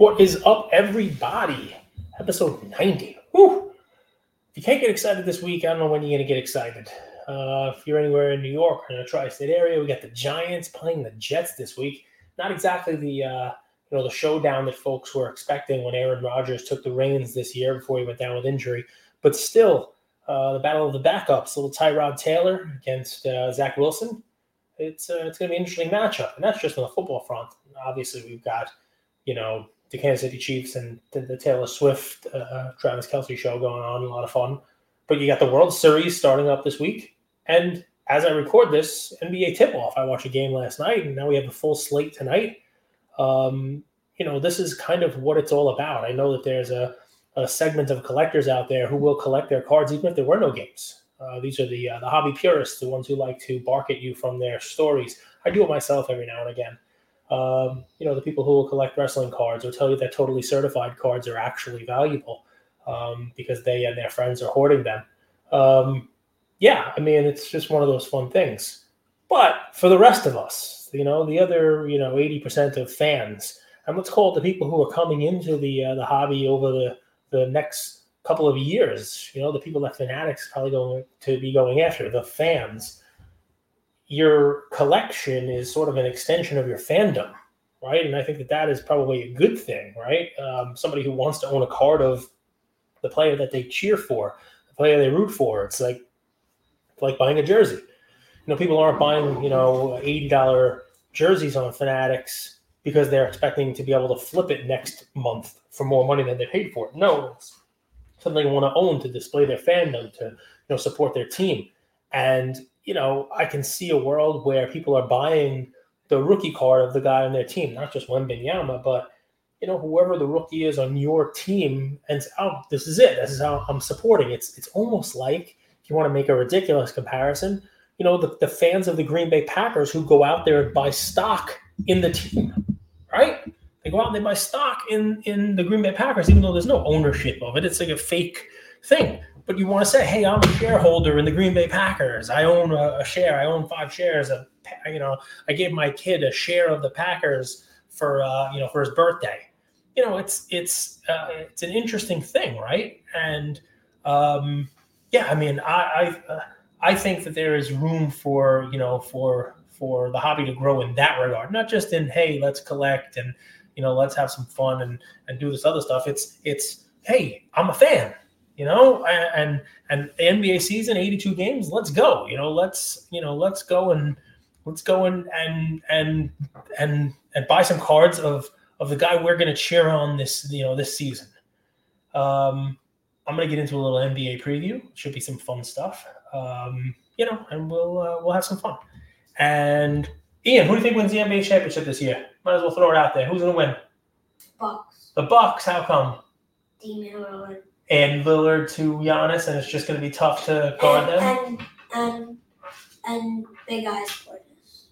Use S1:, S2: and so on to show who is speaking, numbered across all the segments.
S1: What is up, everybody? Episode 90. Whew. If you can't get excited this week, I don't know when you're going to get excited. Uh, if you're anywhere in New York or in the tri-state area, we got the Giants playing the Jets this week. Not exactly the uh, you know the showdown that folks were expecting when Aaron Rodgers took the reins this year before he went down with injury, but still uh, the battle of the backups. Little Tyrod Taylor against uh, Zach Wilson. It's uh, it's going to be an interesting matchup, and that's just on the football front. Obviously, we've got you know the Kansas City Chiefs and the, the Taylor Swift, uh, Travis Kelce show going on, a lot of fun. But you got the World Series starting up this week, and as I record this, NBA tip off. I watched a game last night, and now we have a full slate tonight. Um, you know, this is kind of what it's all about. I know that there's a, a segment of collectors out there who will collect their cards even if there were no games. Uh, these are the uh, the hobby purists, the ones who like to bark at you from their stories. I do it myself every now and again um, you know, the people who will collect wrestling cards will tell you that totally certified cards are actually valuable um, because they and their friends are hoarding them. Um, yeah, I mean, it's just one of those fun things. But for the rest of us, you know, the other, you know, 80% of fans, and let's call it the people who are coming into the uh, the hobby over the, the next couple of years, you know, the people that Fanatics probably going to be going after, the fans your collection is sort of an extension of your fandom, right? And I think that that is probably a good thing, right? Um, somebody who wants to own a card of the player that they cheer for, the player they root for. It's like it's like buying a jersey. You know, people aren't buying you know eighty dollar jerseys on Fanatics because they're expecting to be able to flip it next month for more money than they paid for it. No, it's something they want to own to display their fandom, to you know support their team. And you know, I can see a world where people are buying the rookie card of the guy on their team, not just Wembanyama, but you know, whoever the rookie is on your team, and oh, this is it. This is how I'm supporting. It's it's almost like if you want to make a ridiculous comparison, you know, the, the fans of the Green Bay Packers who go out there and buy stock in the team, right? They go out and they buy stock in in the Green Bay Packers, even though there's no ownership of it. It's like a fake thing but you want to say, hey, I'm a shareholder in the Green Bay Packers. I own a, a, share. I own five shares. Of, you know, I gave my kid a share of the Packers for uh, you know for his birthday. You know, it's it's uh, it's an interesting thing, right? And um, yeah, I mean, I I, uh, I think that there is room for you know for for the hobby to grow in that regard, not just in hey, let's collect and you know let's have some fun and and do this other stuff. It's it's hey, I'm a fan you know, and and the NBA season, 82 games, let's go. You know, let's you know, let's go and let's go and and and and and buy some cards of of the guy we're going to cheer on this you know this season. Um, I'm going to get into a little NBA preview. Should be some fun stuff. Um, you know, and we'll uh, we'll have some fun. And Ian, who do you think wins the NBA championship this year? Might as well throw it out there. Who's going to win?
S2: Bucks.
S1: The Bucks. How come?
S2: Lillard
S1: and Lillard to Giannis, and it's just going to be tough to guard
S2: and,
S1: them.
S2: And and and Big Eyes Portis.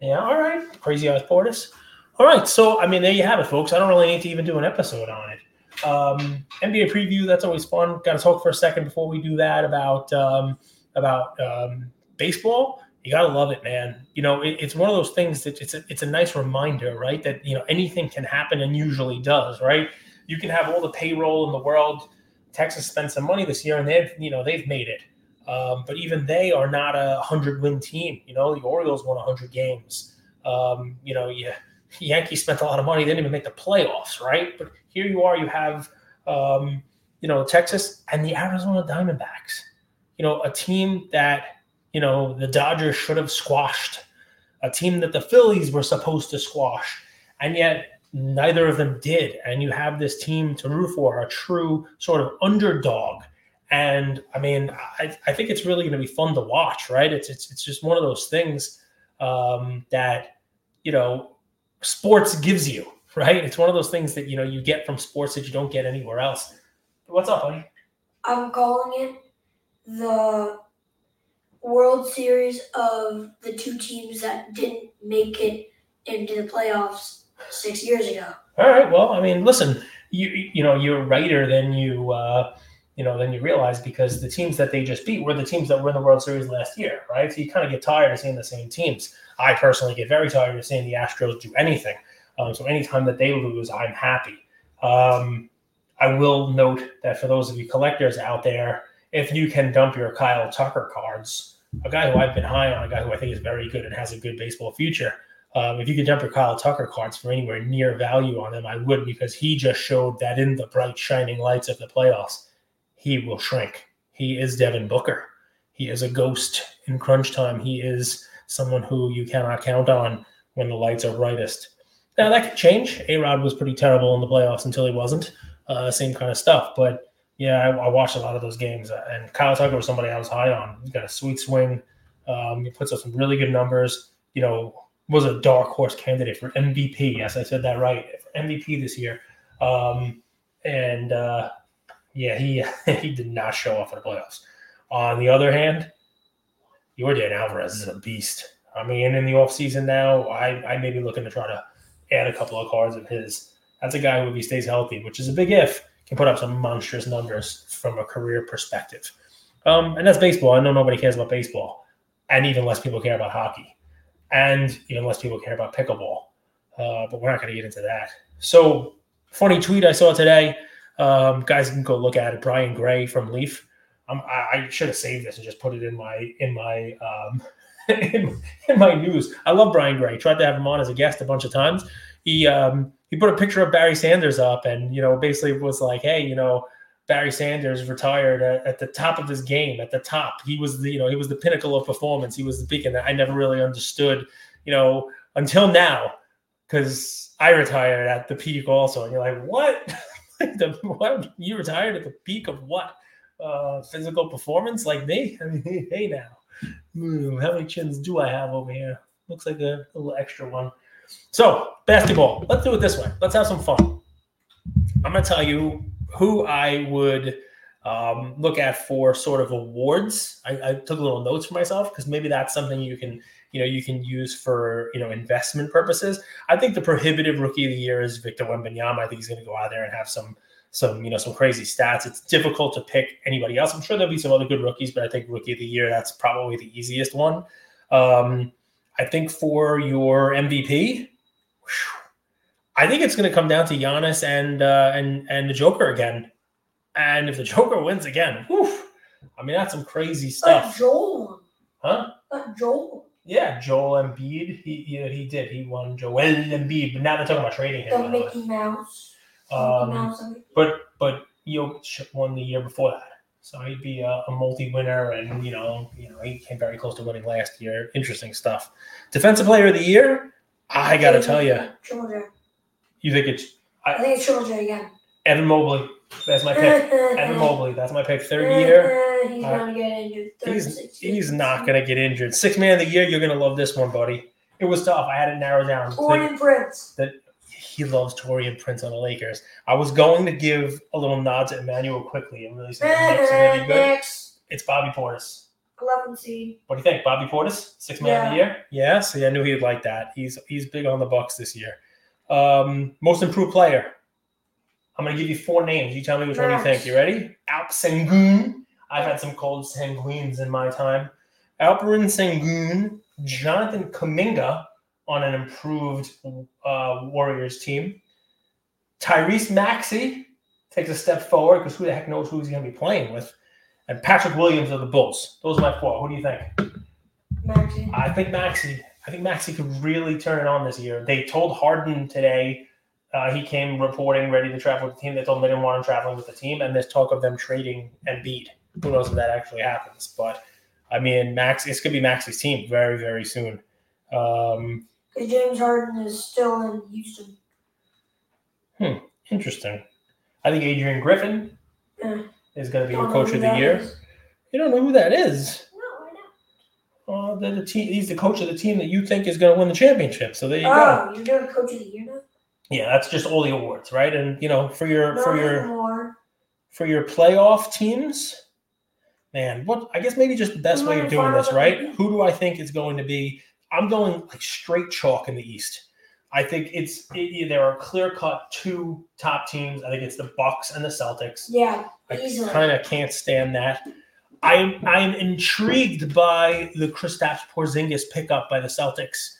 S1: Yeah, all right, Crazy Eyes Portis. All right, so I mean, there you have it, folks. I don't really need to even do an episode on it. Um, NBA preview, that's always fun. Got to talk for a second before we do that about um, about um, baseball. You gotta love it, man. You know, it, it's one of those things that it's a, it's a nice reminder, right? That you know anything can happen and usually does, right? You can have all the payroll in the world Texas spent some money this year, and they've you know they've made it. Um, but even they are not a hundred win team. You know, the Orioles won hundred games. Um, you know, yeah, Yankees spent a lot of money; they didn't even make the playoffs, right? But here you are, you have um, you know Texas and the Arizona Diamondbacks. You know, a team that you know the Dodgers should have squashed, a team that the Phillies were supposed to squash, and yet neither of them did. And you have this team to root for, a true sort of underdog. And I mean, I, I think it's really going to be fun to watch, right? It's it's it's just one of those things um, that you know sports gives you, right? It's one of those things that you know you get from sports that you don't get anywhere else. What's up, honey?
S2: I'm calling it the World Series of the two teams that didn't make it into the playoffs six years ago.
S1: All right. Well, I mean, listen, you you know you're righter than you uh, you know than you realize because the teams that they just beat were the teams that were in the World Series last year, right? So you kind of get tired of seeing the same teams. I personally get very tired of seeing the Astros do anything. Um, so anytime that they lose, I'm happy. Um, I will note that for those of you collectors out there, if you can dump your Kyle Tucker cards, a guy who I've been high on, a guy who I think is very good and has a good baseball future, um, if you could dump your Kyle Tucker cards for anywhere near value on them, I would because he just showed that in the bright shining lights of the playoffs, he will shrink. He is Devin Booker. He is a ghost in crunch time. He is someone who you cannot count on when the lights are brightest. Now that could change. A Rod was pretty terrible in the playoffs until he wasn't. Uh, same kind of stuff. But yeah, I, I, watched a lot of those games, uh, and Kyle Tucker was somebody I was high on. He's got a sweet swing. Um, he puts up some really good numbers. You know, was a dark horse candidate for MVP. Yes, I said that right for MVP this year. Um, and uh, yeah, he he did not show off in the playoffs. On the other hand, Yordan Alvarez is a beast. I mean, in the offseason now, I, I may be looking to try to add a couple of cards of his. That's a guy who, if he stays healthy, which is a big if, can put up some monstrous numbers from a career perspective. Um, and that's baseball. I know nobody cares about baseball, and even less people care about hockey, and even less people care about pickleball. Uh, but we're not going to get into that. So, funny tweet I saw today. Um, guys can go look at it. Brian Gray from Leaf. Um, I, I, should have saved this and just put it in my in my um, in, in, my news. I love Brian Gray. Tried to have him on as a guest a bunch of times. He um, he put a picture of Barry Sanders up, and you know basically was like, hey, you know. Barry Sanders retired at, at, the top of his game, at the top. He was the, you know, he was the pinnacle of performance. He was the beacon that I never really understood, you know, until now, because I retired at the peak also. And you're like, what? the, what? You retired at the peak of what? Uh, physical performance like me? I mean, hey now. Hmm, how many chins do I have over here? Looks like a, a little extra one. So, basketball. Let's do it this way. Let's have some fun. I'm to tell you who I would um, look at for sort of awards. I, I took a little notes for myself because maybe that's something you can, you know, you can use for you know investment purposes. I think the prohibitive rookie of the year is Victor Wembanyama. I think he's going to go out there and have some some you know some crazy stats. It's difficult to pick anybody else. I'm sure there'll be some other good rookies, but I think rookie of the year that's probably the easiest one. Um, I think for your MVP, I think it's going to come down to Giannis and uh, and and the Joker again. And if the Joker wins again, whew, I mean that's some crazy stuff.
S2: Joel,
S1: huh?
S2: Joel.
S1: Yeah, Joel Embiid. He he, he did. He won Joel Embiid, but now they're talking about trading him.
S2: The Mickey Mouse.
S1: Um, but but Jokic won the year before that, so he'd be a, a, multi-winner, and you know you know he came very close to winning last year. Interesting stuff. Defensive Player of the Year. I got to tell you,
S2: Georgia.
S1: You think it's?
S2: I, I think it's Georgia again.
S1: Evan Mobley. That's my pick. Evan Mobley. That's my pick. Third year.
S2: He's uh, gonna get injured.
S1: He's he's not gonna get injured. Six man of the year. You're gonna love this one, buddy. It was tough. I had it narrowed down.
S2: Taurean Prince.
S1: That he loves Taurean Prince on the Lakers. I was going to give a little nod to Immanuel Quickley and really say the Knicks are really good. It's Bobby Portis.
S2: 11 seed.
S1: What do you think, Bobby Portis? Six man yeah. of the year. Yeah, see, I knew he'd like that. He's he's big on the Bucks this year. Um, most improved player. I'm going to give you four names. You tell me which one you think. You ready? Alp Sengun. I've had some cold sanguines in my time. Alperen Sengun, Jonathan Kuminga on an improved uh, Warriors team. Tyrese Maxey takes a step forward because who the heck knows who he's going to be playing with. And Patrick Williams of the Bulls. Those are my four. Who do you think?
S2: Maxey.
S1: I think Maxey. I think Maxey could really turn it on this year. They told Harden today uh, he came reporting ready to travel with the team. They told him they didn't want him traveling with the team, and there's talk of them trading Embiid. Who knows if that actually happens? But I mean, Max, it's gonna be Maxey's team very, very soon. Um,
S2: James Harden is still in Houston.
S1: Hmm. Interesting. I think Adrian Griffin
S2: yeah.
S1: is going to be your coach of the year. Is. You don't know who that is. Uh, the, the team, he's the coach of the team that you think is going to win the championship. So there you
S2: oh,
S1: go.
S2: you're doing coach of the year now.
S1: Yeah, that's just all the awards, right? And you know, for your
S2: Not
S1: for your
S2: anymore.
S1: for your playoff teams, man, what I guess maybe just the best way of doing this, right? Who do I think is going to be? I'm going like straight chalk in the East. I think it's it, there are clear cut two top teams. I think it's the Bucks and the Celtics.
S2: Yeah,
S1: I kind of can't stand that. I'm I'm intrigued by the Kristaps Porzingis pickup by the Celtics.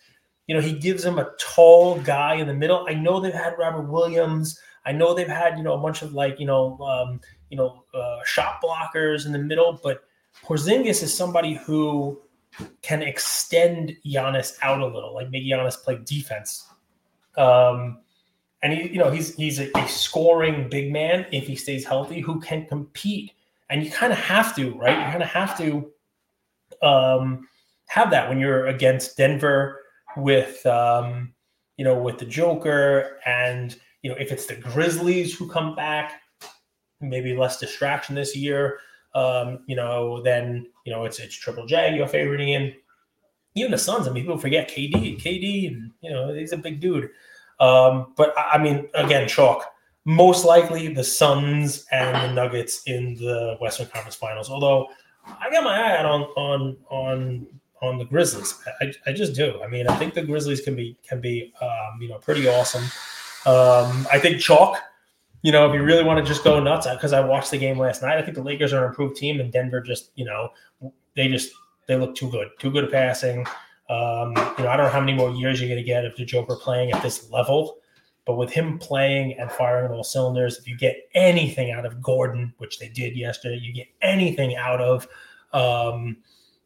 S1: You know, he gives them a tall guy in the middle. I know they've had Robert Williams. I know they've had you know a bunch of like you know um, you know uh, shot blockers in the middle, but Porzingis is somebody who can extend Giannis out a little, like make Giannis play defense. Um, and he, you know, he's he's a, a scoring big man if he stays healthy, who can compete. And you kind of have to, right? You kind of have to um, have that when you're against Denver with, um, you know, with the Joker, and you know, if it's the Grizzlies who come back, maybe less distraction this year. Um, you know, then you know it's it's Triple J you're favoriting in. Even the Suns, I mean, people forget KD, KD, and you know he's a big dude. Um, but I mean, again, chalk. Most likely the Suns and the Nuggets in the Western Conference Finals. Although I got my eye out on on on on the Grizzlies. I, I just do. I mean, I think the Grizzlies can be can be um, you know pretty awesome. Um, I think chalk. You know, if you really want to just go nuts, because I watched the game last night, I think the Lakers are an improved team, and Denver just you know they just they look too good, too good at passing. Um, you know, I don't know how many more years you're going to get of the Joker playing at this level, but with him playing and firing all cylinders, if you get anything out of Gordon, which they did yesterday, you get anything out of, um,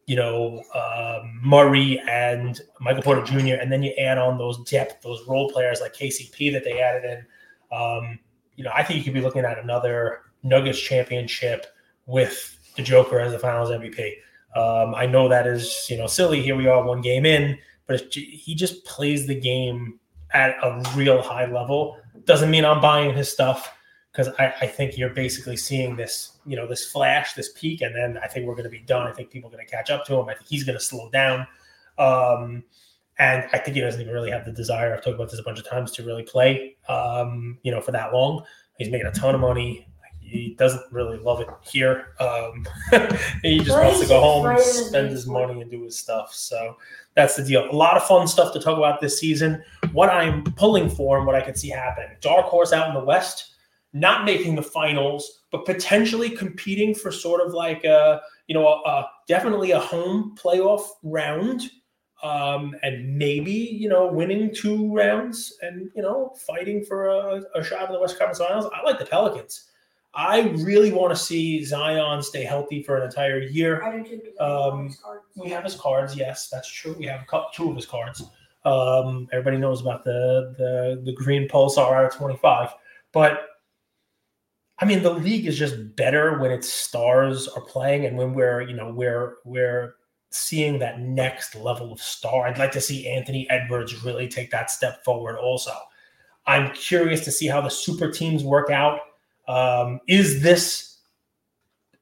S1: you know, um, Murray and Michael Porter Jr., and then you add on those depth, those role players like KCP that they added in. Um, you know, I think you could be looking at another Nuggets championship with the Joker as the Finals MVP. Um, I know that is you know silly. Here we are, one game in, but he just plays the game at a real high level. Doesn't mean I'm buying his stuff because I, I, think you're basically seeing this, you know, this flash, this peak, and then I think we're going to be done. I think people are going to catch up to him. I think he's going to slow down, um, and I think he doesn't even really have the desire. I've talked about this a bunch of times to really play, um, you know, for that long. He's making a ton of money he doesn't really love it here. Um, he just wants to go home, and spend his money, and do his stuff. So that's the deal. A lot of fun stuff to talk about this season. What I'm pulling for and what I can see happen: dark horse out in the West, not making the finals, but potentially competing for sort of like a you know a, a definitely a home playoff round. Um, and maybe you know winning two rounds and you know fighting for a, a shot in the West Conference Finals. I like the Pelicans. I really want to see Zion stay healthy for an entire year. Um, we have his cards. Yes, that's true. We have a couple, two of his cards. Um, everybody knows about the the the green pulsar r 25 but I mean the league is just better when its stars are playing and when we're you know we're we're seeing that next level of star. I'd like to see Anthony Edwards really take that step forward. Also, I'm curious to see how the super teams work out um, is this,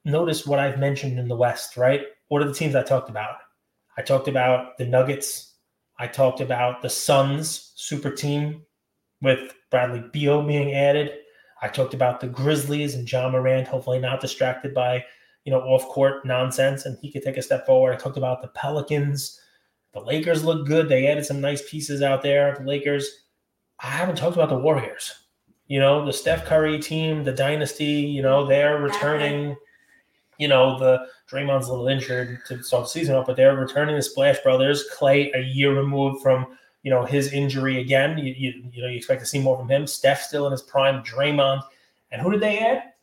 S1: notice what I've mentioned in the West, right? What are the teams I talked about? I talked about the Nuggets. I talked about the Suns super team with Bradley Beal being added. I talked about the Grizzlies and Ja Morant, hopefully not distracted by, you know, off court nonsense and he could take a step forward. I talked about the Pelicans. The Lakers look good. They added some nice pieces out there. The Lakers. I haven't talked about the Warriors. You know, the Steph Curry team, the dynasty, you know, they're returning. You know, the Draymond's a little injured to start the season off, but they're returning the Splash Brothers. Klay, a year removed from, you know, his injury again. You, you, you know, you expect to see more from him. Steph still in his prime. Draymond. And who did they add?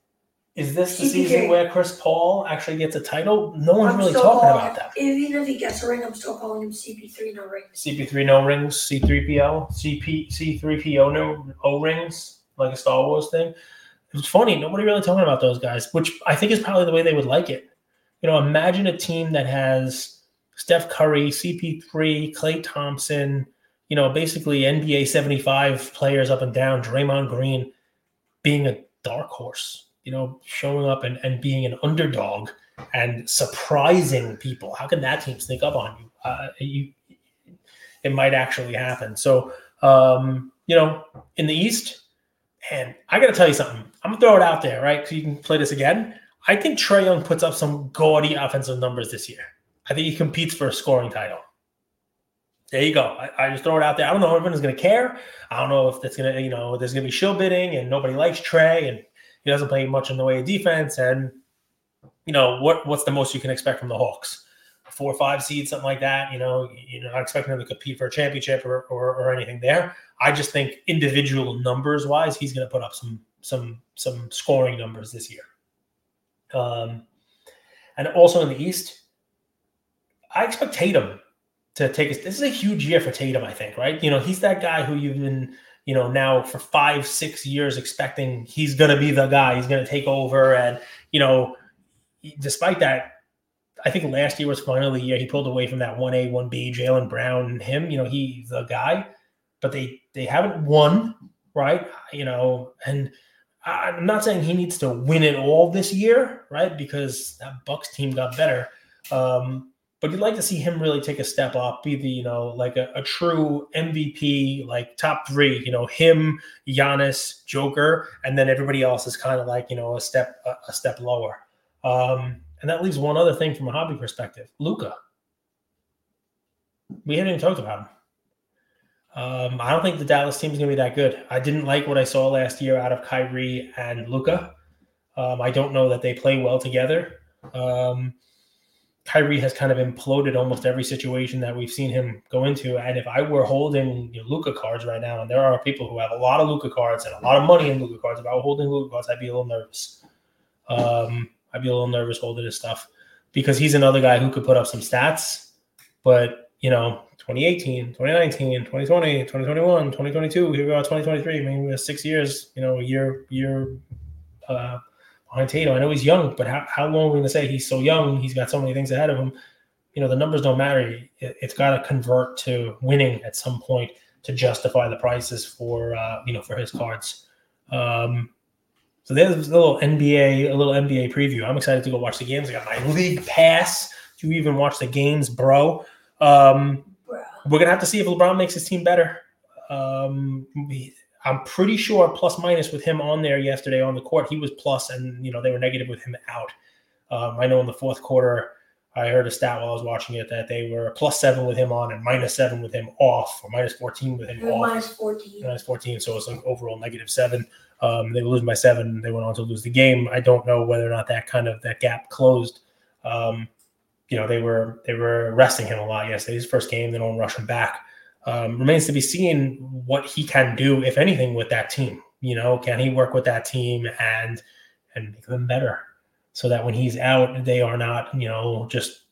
S1: Is this the CP3. season where Chris Paul actually gets a title? No one's I'm really talking about that.
S2: Even if he gets a ring, I'm still calling him CP3 no rings.
S1: CP3 no rings, C3PO, CP C3PO no O rings like a Star Wars thing. It was funny. Nobody really talking about those guys, which I think is probably the way they would like it. You know, imagine a team that has Steph Curry, CP3, Klay Thompson, you know, basically NBA 75 players up and down, Draymond Green being a dark horse, you know, showing up and, and being an underdog and surprising people. How can that team sneak up on you? Uh, you it might actually happen. So, um, you know, in the East, and I got to tell you something. I'm gonna throw it out there, right? So you can play this again. I think Trae Young puts up some gaudy offensive numbers this year. I think he competes for a scoring title. There you go. I, I just throw it out there. I don't know if everyone's going to care. I don't know if that's going to, you know, there's going to be shill bidding and nobody likes Trae and he doesn't play much in the way of defense. And, you know, what what's the most you can expect from the Hawks? Four or five seeds, something like that. You know, you're not expecting him to compete for a championship or, or, or anything there. I just think individual numbers wise, he's going to put up some some some scoring numbers this year. Um, and also in the East, I expect Tatum to take us. This is a huge year for Tatum, I think, right? You know, he's that guy who you've been, you know, now for five, six years expecting he's going to be the guy. He's going to take over. And, you know, despite that, I think last year was finally the year he pulled away from that 1A, 1B, Jaylen Brown him. You know, he's the guy, but they they haven't won, right? You know, and I'm not saying he needs to win it all this year, right? Because that Bucks team got better. Um, but you'd like to see him really take a step up, be the, you know, like a, a true MVP, like top three, you know, him, Giannis, Joker, and then everybody else is kind of like, you know, a step a, a step lower. Um, and that leaves one other thing from a hobby perspective. Luka. We haven't even talked about him. Um, I don't think the Dallas team is going to be that good. I didn't like what I saw last year out of Kyrie and Luka. Um, I don't know that they play well together. Um, Kyrie has kind of imploded almost every situation that we've seen him go into. And if I were holding you know, Luka cards right now, and there are people who have a lot of Luka cards and a lot of money in Luka cards, if I were holding Luka cards, I'd be a little nervous. Um, I'd be a little nervous holding his stuff because he's another guy who could put up some stats, but you know, 2018, 2019, 2020, 2021, 2022. Here we are, 2023. I mean, we have six years, you know, a year, year uh, behind Tatum. I know he's young, but how, how long are we going to say he's so young? He's got so many things ahead of him. You know, the numbers don't matter. It, has got to convert to winning at some point to justify the prices for, uh, you know, for his cards. Um, so there's a little NBA, a little NBA preview. I'm excited to go watch the games. I got my league pass to even watch the games, bro. Um, we're gonna have to see if LeBron makes his team better. Um, I'm pretty sure plus minus with him on there yesterday on the court, he was plus, and you know they were negative with him out. Um, I know in the fourth quarter, I heard a stat while I was watching it that they were plus seven with him on and minus seven with him off, or minus fourteen with him off.
S2: Minus fourteen.
S1: Minus fourteen, so it's an overall negative seven. Um, they were losing by seven. They went on to lose the game. I don't know whether or not that kind of that gap closed. Um, you know, they were they were resting him a lot yesterday. His first game, they don't rush him back. Um, remains to be seen what he can do, if anything, with that team. You know, can he work with that team and and make them better so that when he's out, they are not, you know, just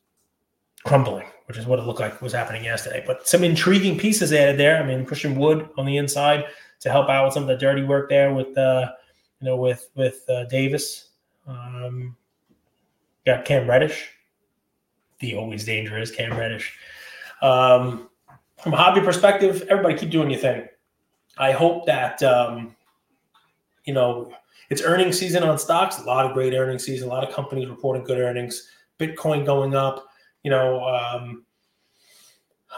S1: crumbling, which is what it looked like was happening yesterday. But some intriguing pieces added there. I mean, Christian Wood on the inside to help out with some of the dirty work there with, uh, you know, with with uh, Davis. Um, got Cam Reddish the always dangerous Cam Reddish. Um, from a hobby perspective, everybody keep doing your thing. I hope that um, you know it's earnings season on stocks. A lot of great earnings season. A lot of companies reporting good earnings. Bitcoin going up. You know, um,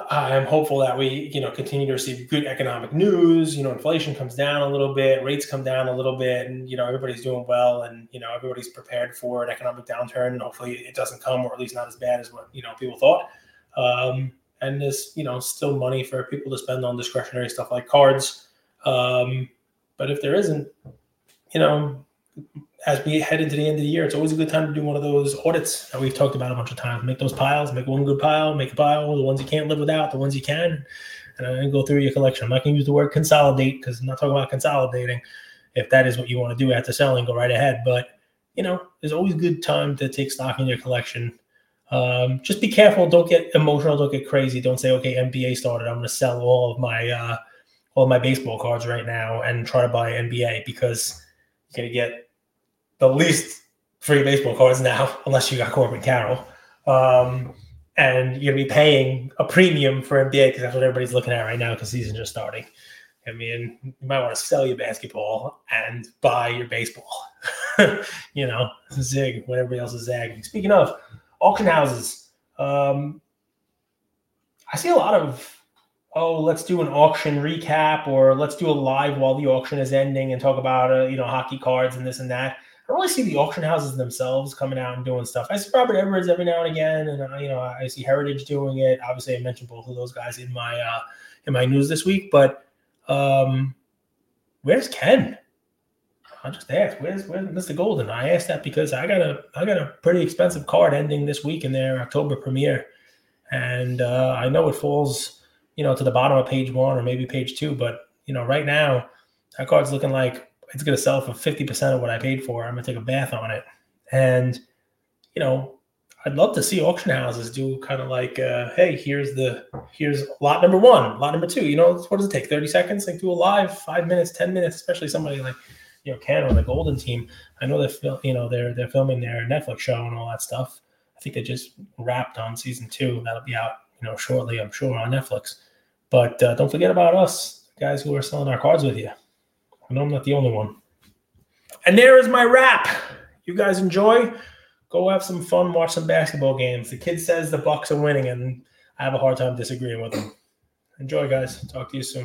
S1: I'm hopeful that we, you know, continue to receive good economic news. You know, inflation comes down a little bit, rates come down a little bit, and you know everybody's doing well, and you know everybody's prepared for an economic downturn. And hopefully, it doesn't come, or at least not as bad as what you know people thought. Um, and there's you know still money for people to spend on discretionary stuff like cards. Um, but if there isn't, you know, as we head into the end of the year, it's always a good time to do one of those audits that we've talked about a bunch of times. Make those piles, make one good pile, make a pile, the ones you can't live without, the ones you can, and then go through your collection. I'm not going to use the word consolidate because I'm not talking about consolidating. If that is what you want to do after selling, go right ahead. But you know, there's always a good time to take stock in your collection. Um, just be careful. Don't get emotional. Don't get crazy. Don't say, okay, NBA started. I'm going to sell all of my uh, all of my baseball cards right now and try to buy NBA because you're going to get the least free baseball cards now, unless you got Corbin Carroll. Um, and you're gonna be paying a premium for NBA because that's what everybody's looking at right now because season's just starting. I mean, you might want to sell your basketball and buy your baseball. you know, zig when everybody else is zagging. Speaking of auction houses, um, I see a lot of oh, let's do an auction recap or let's do a live while the auction is ending and talk about uh, you know hockey cards and this and that. I don't really see the auction houses themselves coming out and doing stuff. I see Robert Edwards every now and again, and uh, you know I see Heritage doing it. Obviously, I mentioned both of those guys in my uh, in my news this week. But um, where's Ken? I just asked, where's where's Mr. Goldin? I asked that because I got a I got a pretty expensive card ending this week in their October premiere. and uh, I know it falls, you know, to the bottom of page one or maybe page two, but you know, right now that card's looking like it's going to sell for fifty percent of what I paid for. I'm going to take a bath on it, and you know, I'd love to see auction houses do kind of like, uh, hey, here's the here's lot number one, lot number two. You know, what does it take? Thirty seconds? Like do a live, five minutes, ten minutes, especially somebody like you know Ken or the Goldin Team. I know they're you know they're they're filming their Netflix show and all that stuff. I think they just wrapped on season two. That'll be out you know shortly, I'm sure, on Netflix. But uh, don't forget about us, guys who are selling our cards with you. I know I'm not the only one. And there is my wrap. You guys enjoy. Go have some fun, watch some basketball games. The kid says the Bucks are winning, and I have a hard time disagreeing with him. Enjoy, guys. Talk to you soon.